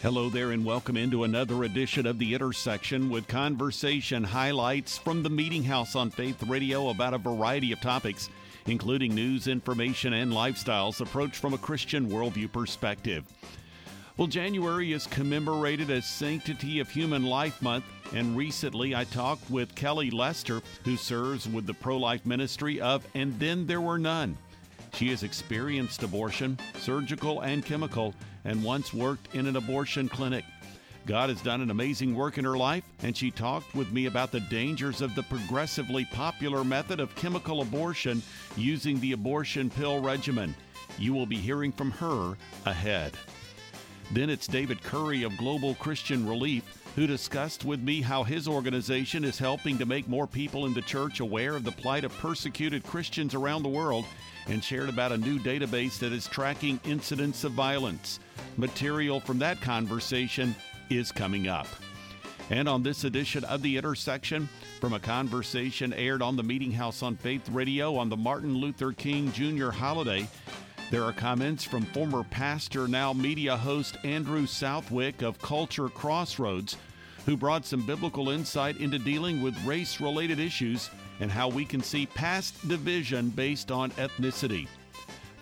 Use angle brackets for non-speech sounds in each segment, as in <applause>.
Hello there, and welcome into another edition of The Intersection with conversation highlights from the Meeting House on Faith Radio about a variety of topics, including news, information, and lifestyles approached from a Christian worldview perspective. Well, January is commemorated as Sanctity of Human Life Month, and recently I talked with Kelly Lester, who serves with the pro life ministry of And Then There Were None. She has experienced abortion, surgical and chemical, and once worked in an abortion clinic. God has done an amazing work in her life, and she talked with me about the dangers of the progressively popular method of chemical abortion using the abortion pill regimen. You will be hearing from her ahead. Then it's David Curry of Global Christian Relief who discussed with me how his organization is helping to make more people in the church aware of the plight of persecuted Christians around the world and shared about a new database that is tracking incidents of violence. Material from that conversation is coming up. And on this edition of The Intersection, from a conversation aired on the Meeting House on Faith Radio on the Martin Luther King Jr. holiday, there are comments from former pastor, now media host Andrew Southwick of Culture Crossroads, who brought some biblical insight into dealing with race related issues and how we can see past division based on ethnicity.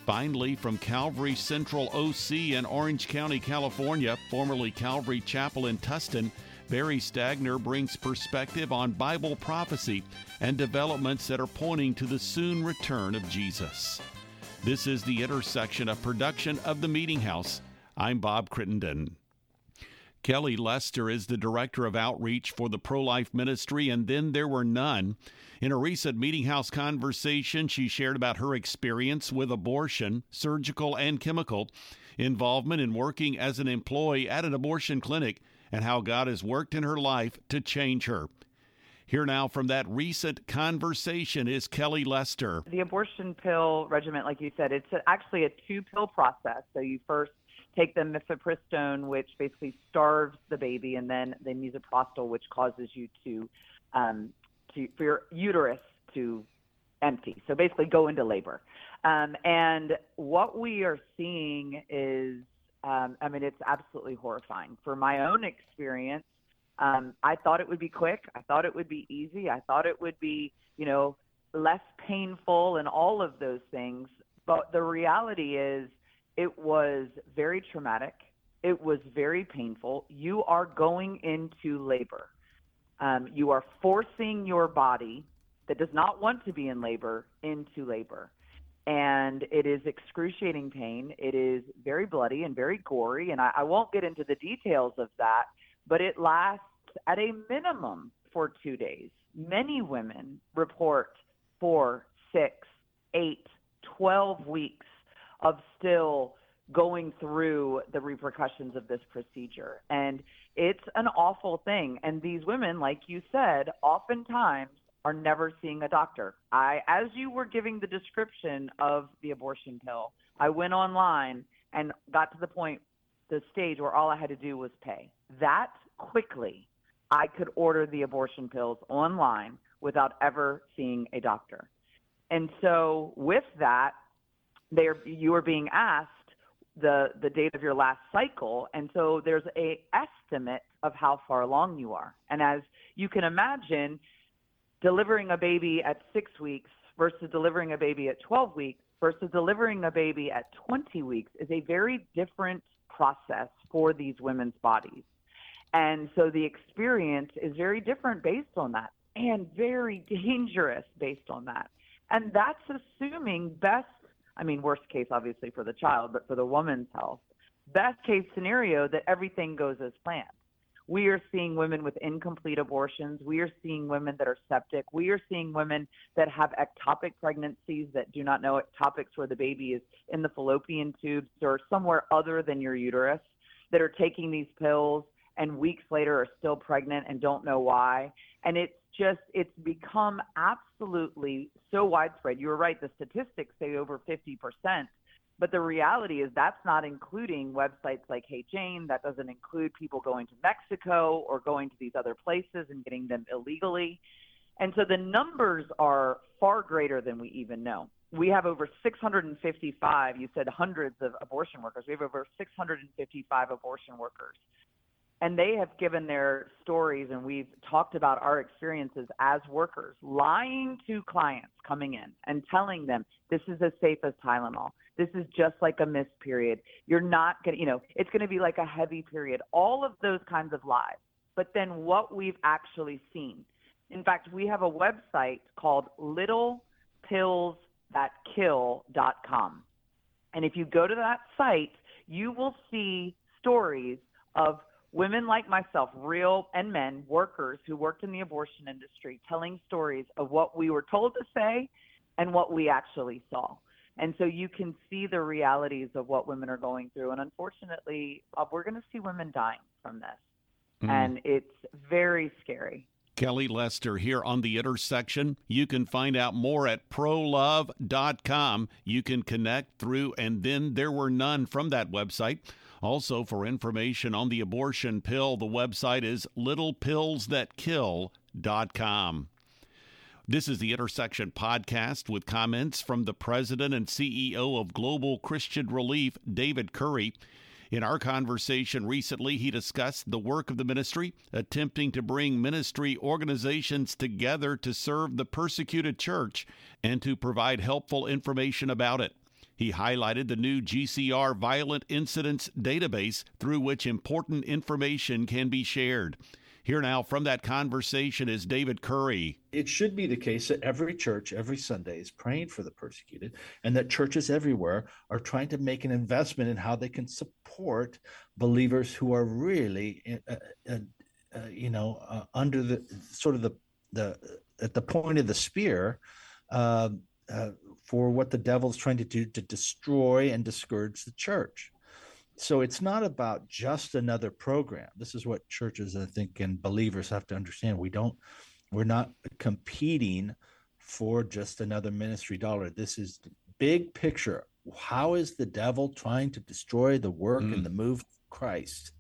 Finally, from Calvary Central OC in Orange County, California, formerly Calvary Chapel in Tustin, Barry Stagner brings perspective on Bible prophecy and developments that are pointing to the soon return of Jesus. This is the intersection of production of the Meeting House. I'm Bob Crittenden. Kelly Lester is the director of outreach for the pro life ministry, and then there were none. In a recent Meeting House conversation, she shared about her experience with abortion, surgical and chemical, involvement in working as an employee at an abortion clinic, and how God has worked in her life to change her. Here now from that recent conversation is Kelly Lester. The abortion pill regimen, like you said, it's actually a two pill process. So you first take the mifepristone, which basically starves the baby, and then the misoprostol, which causes you to, um, to for your uterus to empty. So basically, go into labor. Um, and what we are seeing is, um, I mean, it's absolutely horrifying. For my own experience, um, I thought it would be quick. I thought it would be easy. I thought it would be, you know, less painful and all of those things. But the reality is, it was very traumatic. It was very painful. You are going into labor. Um, you are forcing your body that does not want to be in labor into labor. And it is excruciating pain. It is very bloody and very gory. And I, I won't get into the details of that, but it lasts at a minimum for two days. Many women report four, six, eight, twelve weeks of still going through the repercussions of this procedure. And it's an awful thing. And these women, like you said, oftentimes are never seeing a doctor. I as you were giving the description of the abortion pill, I went online and got to the point the stage where all I had to do was pay. That quickly I could order the abortion pills online without ever seeing a doctor. And so with that, they are, you are being asked the the date of your last cycle. And so there's a estimate of how far along you are. And as you can imagine delivering a baby at 6 weeks versus delivering a baby at 12 weeks versus delivering a baby at 20 weeks is a very different process for these women's bodies. And so the experience is very different based on that and very dangerous based on that. And that's assuming best I mean, worst case, obviously, for the child, but for the woman's health. Best case scenario that everything goes as planned. We are seeing women with incomplete abortions. We are seeing women that are septic. We are seeing women that have ectopic pregnancies that do not know ectopics where the baby is in the fallopian tubes or somewhere other than your uterus that are taking these pills and weeks later are still pregnant and don't know why. And it's just it's become absolutely so widespread. You were right; the statistics say over 50 percent. But the reality is that's not including websites like Hey Jane. That doesn't include people going to Mexico or going to these other places and getting them illegally. And so the numbers are far greater than we even know. we have over 655, you said hundreds of abortion workers. We have over 655 abortion workers. And they have given their stories, and we've talked about our experiences as workers, lying to clients coming in and telling them this is as safe as Tylenol. This is just like a missed period. You're not going to, you know, it's going to be like a heavy period. All of those kinds of lies. But then what we've actually seen. In fact, we have a website called Little Pills kill.com. And if you go to that site, you will see stories of women like myself, real and men, workers who worked in the abortion industry, telling stories of what we were told to say and what we actually saw. And so you can see the realities of what women are going through. And unfortunately, Bob, we're going to see women dying from this. Mm. And it's very scary. Kelly Lester here on the intersection. You can find out more at prolove.com. You can connect through, and then there were none from that website. Also, for information on the abortion pill, the website is littlepillsthatkill.com. This is the Intersection podcast with comments from the president and CEO of Global Christian Relief, David Curry. In our conversation recently, he discussed the work of the ministry, attempting to bring ministry organizations together to serve the persecuted church and to provide helpful information about it. He highlighted the new GCR Violent Incidents database through which important information can be shared. Here now from that conversation is David Curry. It should be the case that every church every Sunday is praying for the persecuted, and that churches everywhere are trying to make an investment in how they can support believers who are really, uh, uh, uh, you know, uh, under the sort of the the at the point of the spear. For what the devil's trying to do to destroy and discourage the church. So it's not about just another program. This is what churches i think and believers have to understand. We don't we're not competing for just another ministry dollar. This is big picture. How is the devil trying to destroy the work mm. and the move of christ?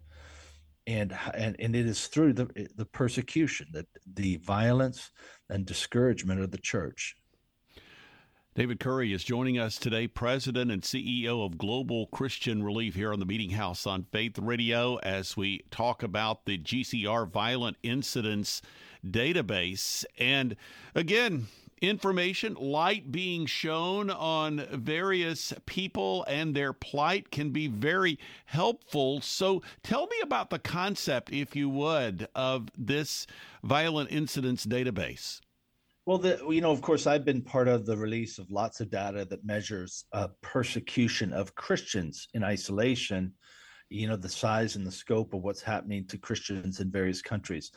And and and it is through the the persecution that the violence and discouragement of the church David Curry is joining us today, President and CEO of Global Christian Relief here on the Meeting House on Faith Radio, as we talk about the GCR Violent Incidents Database. And again, information, light being shown on various people and their plight can be very helpful. So tell me about the concept, if you would, of this Violent Incidents Database. Well, the, you know, of course, I've been part of the release of lots of data that measures uh, persecution of Christians in isolation. You know, the size and the scope of what's happening to Christians in various countries.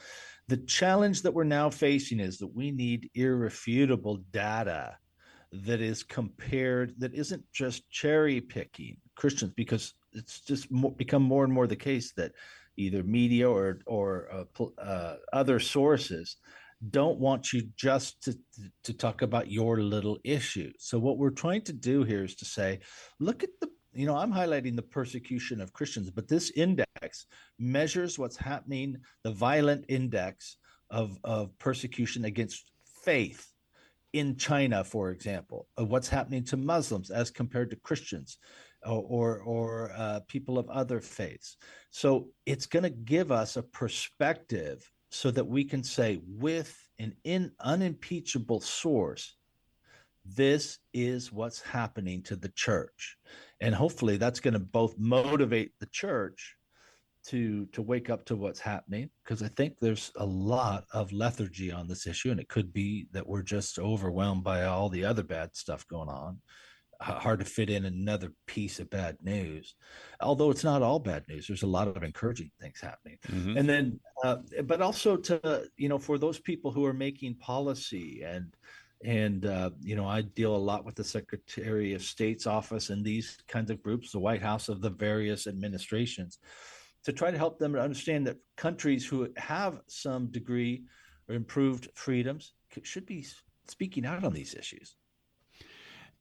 The challenge that we're now facing is that we need irrefutable data that is compared, that isn't just cherry picking Christians, because it's just become more and more the case that either media or or uh, uh, other sources don't want you just to, to talk about your little issue. So what we're trying to do here is to say, look at the you know, I'm highlighting the persecution of Christians, but this index measures what's happening, the violent index of, of persecution against faith in China, for example, of what's happening to Muslims as compared to Christians or, or, or uh, people of other faiths. So it's going to give us a perspective so that we can say with an in, unimpeachable source, this is what's happening to the church. And hopefully that's going to both motivate the church to to wake up to what's happening because I think there's a lot of lethargy on this issue and it could be that we're just overwhelmed by all the other bad stuff going on hard to fit in another piece of bad news although it's not all bad news there's a lot of encouraging things happening mm-hmm. and then uh, but also to you know for those people who are making policy and and uh, you know i deal a lot with the secretary of state's office and these kinds of groups the white house of the various administrations to try to help them to understand that countries who have some degree or improved freedoms should be speaking out on these issues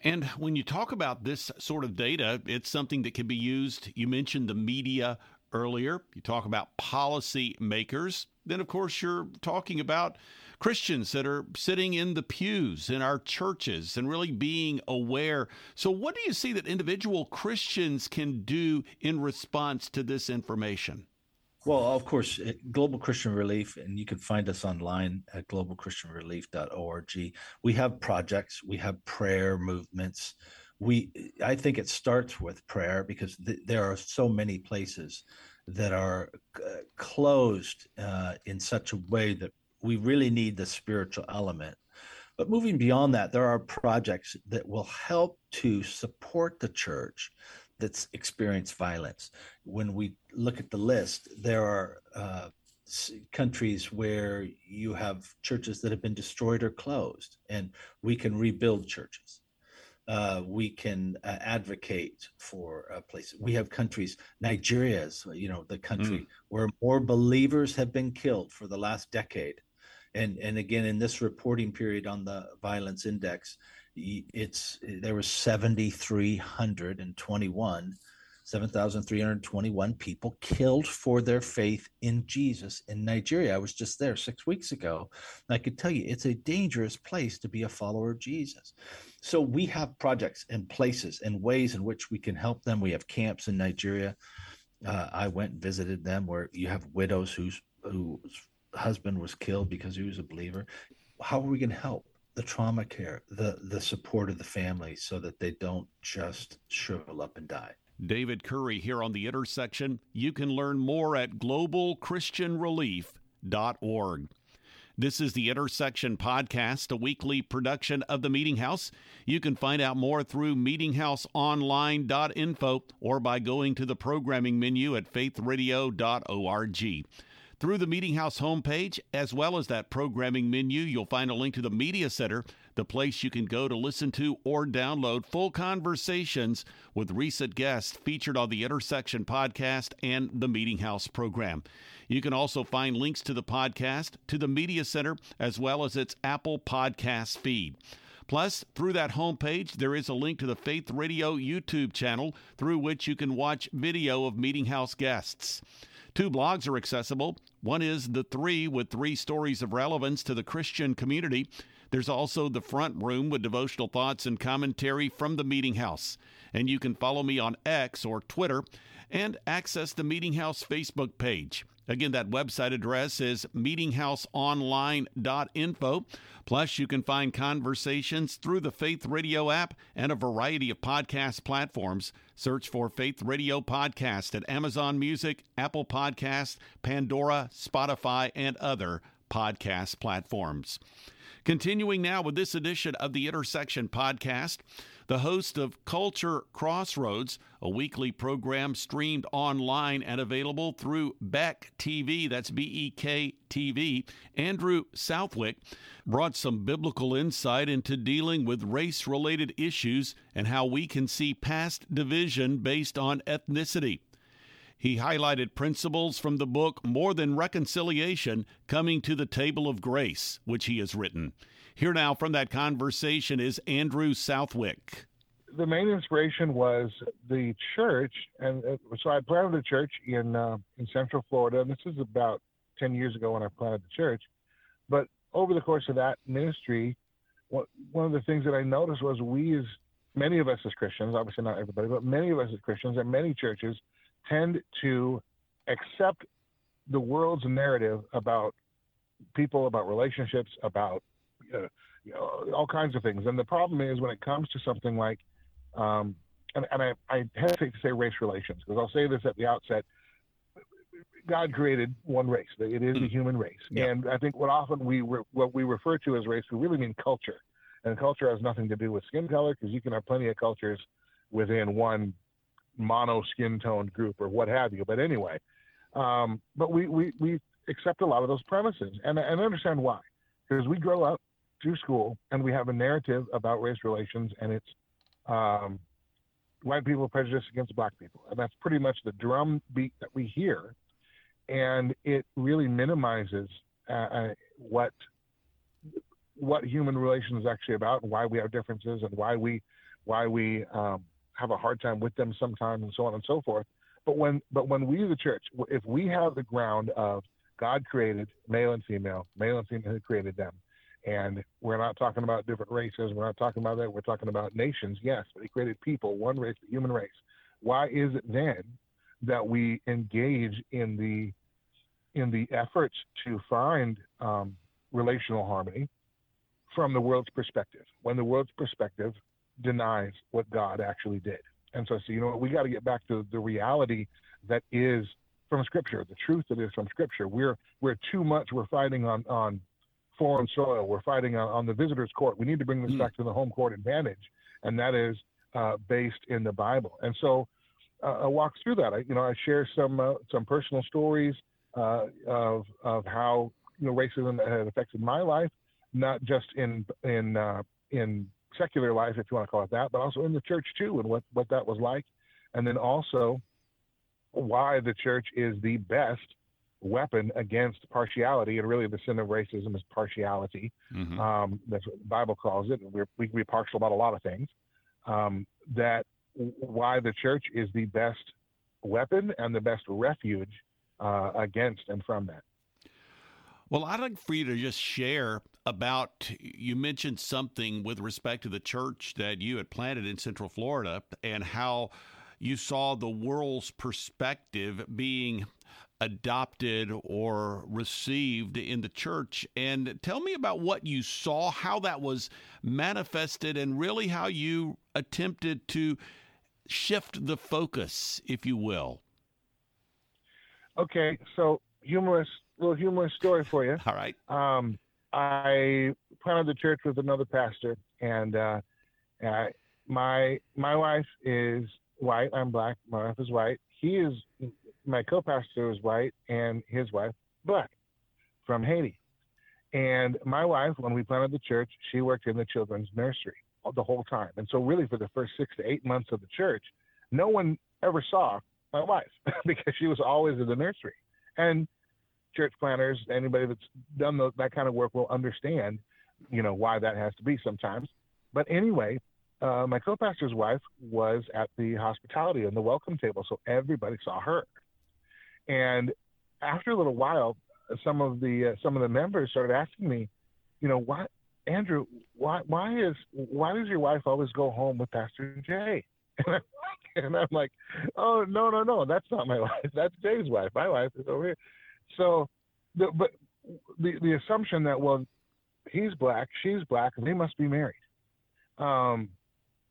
and when you talk about this sort of data, it's something that can be used. You mentioned the media earlier. You talk about policy makers. then of course you're talking about Christians that are sitting in the pews in our churches and really being aware. So, what do you see that individual Christians can do in response to this information? Well, of course, Global Christian Relief, and you can find us online at globalchristianrelief.org. We have projects, we have prayer movements. We, I think it starts with prayer because th- there are so many places that are uh, closed uh, in such a way that we really need the spiritual element. But moving beyond that, there are projects that will help to support the church that's experienced violence. When we look at the list, there are uh, countries where you have churches that have been destroyed or closed, and we can rebuild churches. Uh, we can uh, advocate for a place. We have countries, Nigeria is, you know, the country mm. where more believers have been killed for the last decade. And, and again, in this reporting period on the violence index, it's there was 7,321, 7,321 people killed for their faith in Jesus in Nigeria. I was just there six weeks ago. And I could tell you it's a dangerous place to be a follower of Jesus. So we have projects and places and ways in which we can help them. We have camps in Nigeria. Uh, I went and visited them where you have widows whose whose husband was killed because he was a believer. How are we going to help? The trauma care, the the support of the family so that they don't just shrivel up and die. David Curry here on the intersection. You can learn more at globalchristianrelief.org. This is the Intersection Podcast, a weekly production of the Meeting House. You can find out more through meetinghouseonline.info or by going to the programming menu at faithradio.org. Through the Meeting House homepage, as well as that programming menu, you'll find a link to the Media Center, the place you can go to listen to or download full conversations with recent guests featured on the Intersection podcast and the Meeting House program. You can also find links to the podcast, to the Media Center, as well as its Apple Podcast feed. Plus, through that homepage, there is a link to the Faith Radio YouTube channel through which you can watch video of Meeting House guests. Two blogs are accessible. One is The Three, with three stories of relevance to the Christian community. There's also The Front Room with devotional thoughts and commentary from the Meeting House. And you can follow me on X or Twitter and access the Meeting House Facebook page. Again, that website address is meetinghouseonline.info. Plus, you can find conversations through the Faith Radio app and a variety of podcast platforms. Search for Faith Radio Podcast at Amazon Music, Apple Podcast, Pandora, Spotify, and other podcast platforms. Continuing now with this edition of the Intersection Podcast the host of Culture Crossroads, a weekly program streamed online and available through BEK TV, that's B E K TV. Andrew Southwick brought some biblical insight into dealing with race related issues and how we can see past division based on ethnicity. He highlighted principles from the book More Than Reconciliation Coming to the Table of Grace, which he has written. Here now from that conversation is Andrew Southwick. The main inspiration was the church, and uh, so I planted a church in uh, in Central Florida, and this is about ten years ago when I planted the church. But over the course of that ministry, what, one of the things that I noticed was we, as many of us as Christians, obviously not everybody, but many of us as Christians and many churches tend to accept the world's narrative about people, about relationships, about you know, all kinds of things. And the problem is when it comes to something like, um, and, and I, I, hesitate to say race relations because I'll say this at the outset. God created one race. It is the hmm. human race, and I think what often we re- what we refer to as race, we really mean culture, and culture has nothing to do with skin color because you can have plenty of cultures within one mono skin toned group or what have you. But anyway, um, but we, we we accept a lot of those premises, and and understand why, because we grow up through school, and we have a narrative about race relations, and it's um, white people prejudice against black people, and that's pretty much the drum beat that we hear, and it really minimizes uh, uh what what human relations is actually about, and why we have differences, and why we why we um, have a hard time with them sometimes, and so on and so forth. But when but when we the church, if we have the ground of God created male and female, male and female who created them. And we're not talking about different races. We're not talking about that. We're talking about nations, yes, but he created people, one race, the human race. Why is it then that we engage in the in the efforts to find um, relational harmony from the world's perspective, when the world's perspective denies what God actually did? And so, so you know, we got to get back to the reality that is from Scripture, the truth that is from Scripture. We're we're too much. We're fighting on on foreign soil. We're fighting on, on the visitors' court. We need to bring this mm. back to the home court advantage, and that is uh, based in the Bible. And so, uh, I walk through that. I, you know, I share some uh, some personal stories uh, of of how you know racism had affected my life, not just in in uh, in secular life, if you want to call it that, but also in the church too, and what what that was like, and then also why the church is the best weapon against partiality, and really the sin of racism is partiality. Mm-hmm. Um, that's what the Bible calls it. We're, we can be partial about a lot of things. Um, that why the church is the best weapon and the best refuge uh, against and from that. Well, I'd like for you to just share about you mentioned something with respect to the church that you had planted in Central Florida and how you saw the world's perspective being adopted or received in the church. And tell me about what you saw, how that was manifested, and really how you attempted to shift the focus, if you will. Okay, so humorous, little humorous story for you. <laughs> All right. Um, I planted the church with another pastor, and uh, uh, my my wife is white. I'm black. My wife is white. He is my co-pastor was white, and his wife black from Haiti. And my wife, when we planted the church, she worked in the children's nursery the whole time. And so, really, for the first six to eight months of the church, no one ever saw my wife <laughs> because she was always in the nursery. And church planners, anybody that's done that kind of work will understand, you know, why that has to be sometimes. But anyway, uh, my co-pastor's wife was at the hospitality and the welcome table, so everybody saw her. And after a little while, some of the uh, some of the members started asking me, you know, why, Andrew, why why is why does your wife always go home with Pastor Jay? <laughs> And I'm like, oh no no no, that's not my <laughs> wife. That's Jay's wife. My wife is over here. So, the, but the the assumption that well, he's black, she's black, they must be married. Um,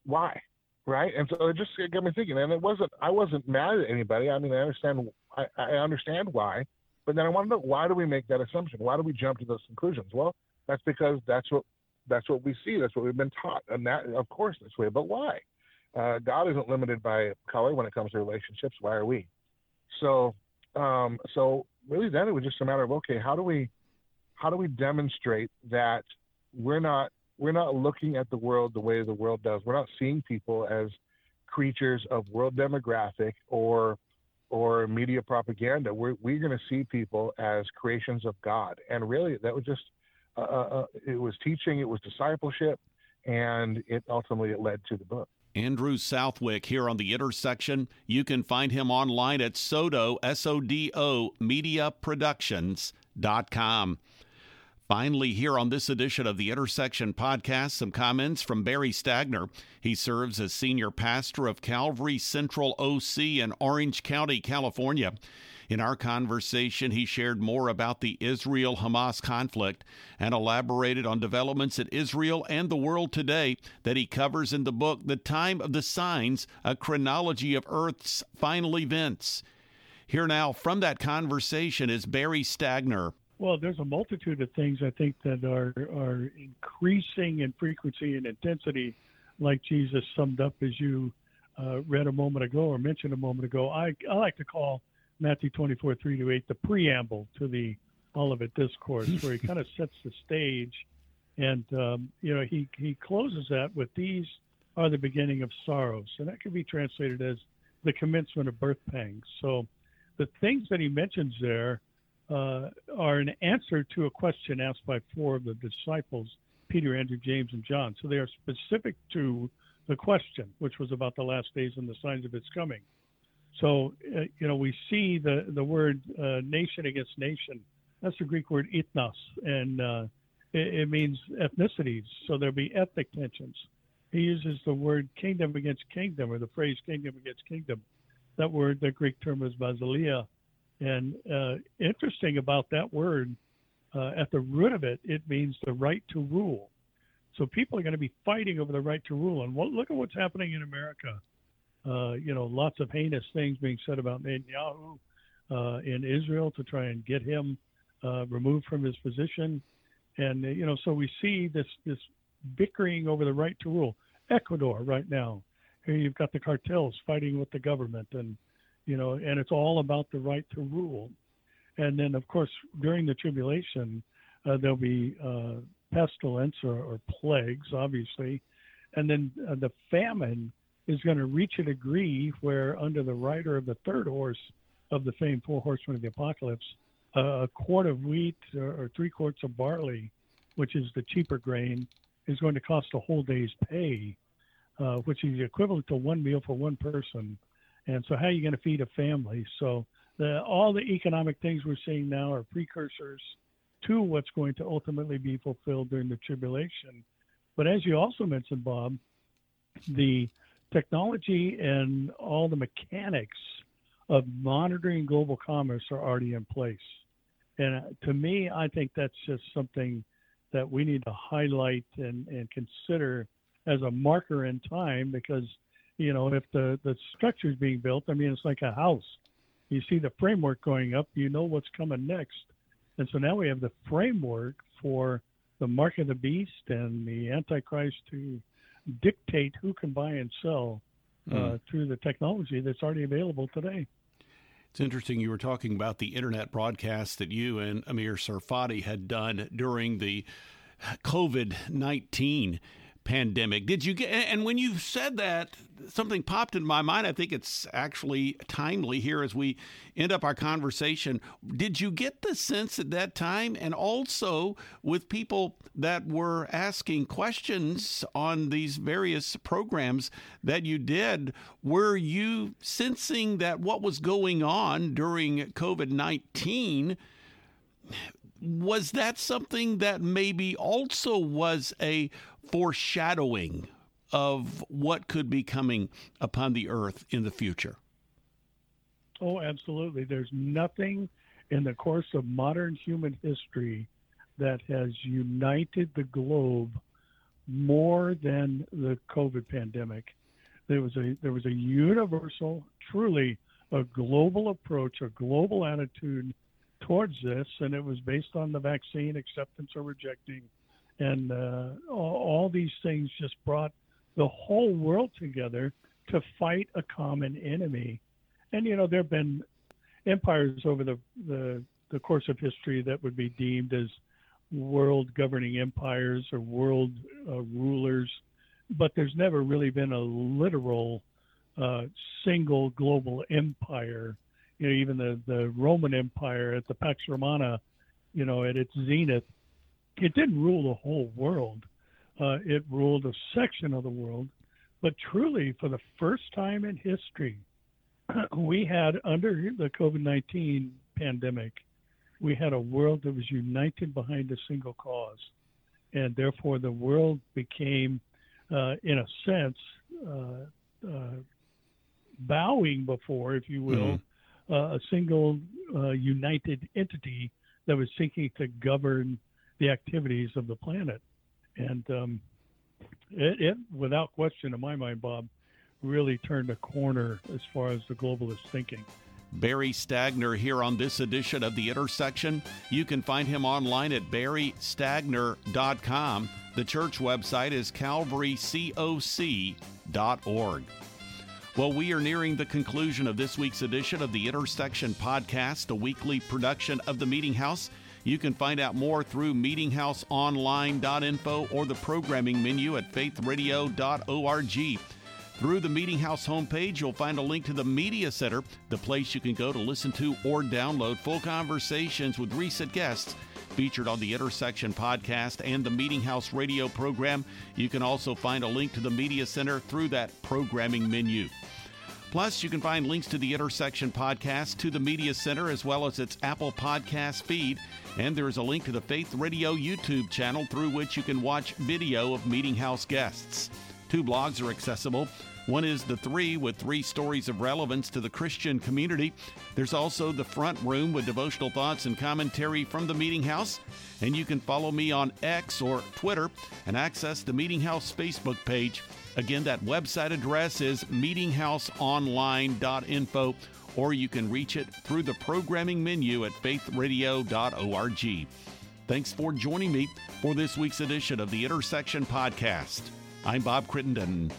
why? Right? And so it just got me thinking. And it wasn't I wasn't mad at anybody. I mean, I understand I, I understand why, but then I want to know why do we make that assumption? Why do we jump to those conclusions? Well, that's because that's what that's what we see. That's what we've been taught, and that of course this way. But why? Uh, God isn't limited by color when it comes to relationships. Why are we? So, um, so really, then it was just a matter of okay, how do we, how do we demonstrate that we're not we're not looking at the world the way the world does. We're not seeing people as creatures of world demographic or or media propaganda. We're we're going to see people as creations of God, and really that was just uh, uh, uh, it was teaching, it was discipleship, and it ultimately it led to the book. Andrew Southwick here on the intersection. You can find him online at Sodo, S O D O, mediaproductions.com. Finally, here on this edition of the Intersection podcast, some comments from Barry Stagner. He serves as senior pastor of Calvary Central OC in Orange County, California. In our conversation, he shared more about the Israel Hamas conflict and elaborated on developments in Israel and the world today that he covers in the book, The Time of the Signs A Chronology of Earth's Final Events. Here now from that conversation is Barry Stagner. Well, there's a multitude of things I think that are are increasing in frequency and intensity, like Jesus summed up as you uh, read a moment ago or mentioned a moment ago. I, I like to call Matthew 24, 3 to 8 the preamble to the Olivet Discourse, where he kind of sets the stage. And, um, you know, he, he closes that with these are the beginning of sorrows. And that can be translated as the commencement of birth pangs. So the things that he mentions there uh, are an answer to a question asked by four of the disciples, Peter, Andrew, James, and John. So they are specific to the question, which was about the last days and the signs of its coming. So, uh, you know, we see the, the word uh, nation against nation That's the Greek word ethnos, and uh, it, it, means ethnicities. So there'll be ethnic tensions. He uses the word kingdom against kingdom, or the phrase kingdom against kingdom. That word, the Greek term is basileia. And uh, interesting about that word, uh, at the root of it, it means the right to rule. So people are going to be fighting over the right to rule. And what, look at what's happening in America. Uh, you know, lots of heinous things being said about Netanyahu uh, in Israel to try and get him uh, removed from his position. And you know, so we see this this bickering over the right to rule. Ecuador right now, here you've got the cartels fighting with the government, and you know, and it's all about the right to rule. And then, of course, during the tribulation, uh, there'll be uh, pestilence or, or, plagues, obviously, and then uh, the famine is going to reach a degree where, under the rider of the third horse of the famed four horsemen of the apocalypse, a quart of wheat or, or three quarts of barley, which is the cheaper grain, is going to cost a whole day's pay, uh, which is equivalent to one meal for one person. And so, how are you going to feed a family? So, the, all the economic things we're seeing now are precursors to what's going to ultimately be fulfilled during the tribulation. But as you also mentioned, Bob, the technology and all the mechanics of monitoring global commerce are already in place. And uh, to me, I think that's just something that we need to highlight and, and consider as a marker in time because, you know, if the, the structure is being built, I mean, it's like a house. You see the framework going up, you know what's coming next. And so now we have the framework for the mark of the beast and the Antichrist to dictate who can buy and sell uh, mm. through the technology that's already available today. It's interesting you were talking about the internet broadcast that you and Amir Tsarfati had done during the COVID 19 pandemic. Did you get, and when you said that, something popped in my mind. I think it's actually timely here as we end up our conversation. Did you get the sense at that time, and also with people that were asking questions on these various programs that you did, were you sensing that what was going on during COVID 19? was that something that maybe also was a foreshadowing of what could be coming upon the earth in the future? Oh, absolutely. There's nothing in the course of modern human history that has united the globe more than the COVID pandemic. There was a there was a universal, truly a global approach, a global attitude towards this, and it was based on the vaccine acceptance or rejecting and uh, all, all these things just brought the whole world together to fight a common enemy. And you know, there have been empires over the, the the course of history that would be deemed as world governing empires or world uh, rulers, but there's never really been a literal uh, single global empire. You know, even the, the Roman Empire at the Pax Romana, you know, at its zenith, it didn't rule the whole world. Uh, it ruled a section of the world. But truly, for the first time in history, <clears throat> we had under the COVID 19 pandemic, we had a world that was united behind a single cause. And therefore, the world became, uh, in a sense, uh, uh bowing before, if you will, mm-hmm. Uh, a single uh, united entity that was seeking to govern the activities of the planet. And um, it, it, without question, in my mind, Bob, really turned a corner as far as the globalist thinking. Barry Stagner here on this edition of The Intersection. You can find him online at barrystagner.com. The church website is calvarycoc.org. Well, we are nearing the conclusion of this week's edition of the Intersection Podcast, a weekly production of the Meeting House. You can find out more through meetinghouseonline.info or the programming menu at faithradio.org. Through the Meeting House homepage, you'll find a link to the Media Center, the place you can go to listen to or download full conversations with recent guests featured on the Intersection podcast and the Meeting House radio program. You can also find a link to the Media Center through that programming menu. Plus, you can find links to the Intersection podcast, to the Media Center, as well as its Apple Podcast feed. And there is a link to the Faith Radio YouTube channel through which you can watch video of Meeting House guests. Two blogs are accessible. One is The Three with three stories of relevance to the Christian community. There's also The Front Room with devotional thoughts and commentary from the Meeting House. And you can follow me on X or Twitter and access the Meeting House Facebook page. Again, that website address is meetinghouseonline.info, or you can reach it through the programming menu at faithradio.org. Thanks for joining me for this week's edition of the Intersection Podcast. I'm Bob Crittenden.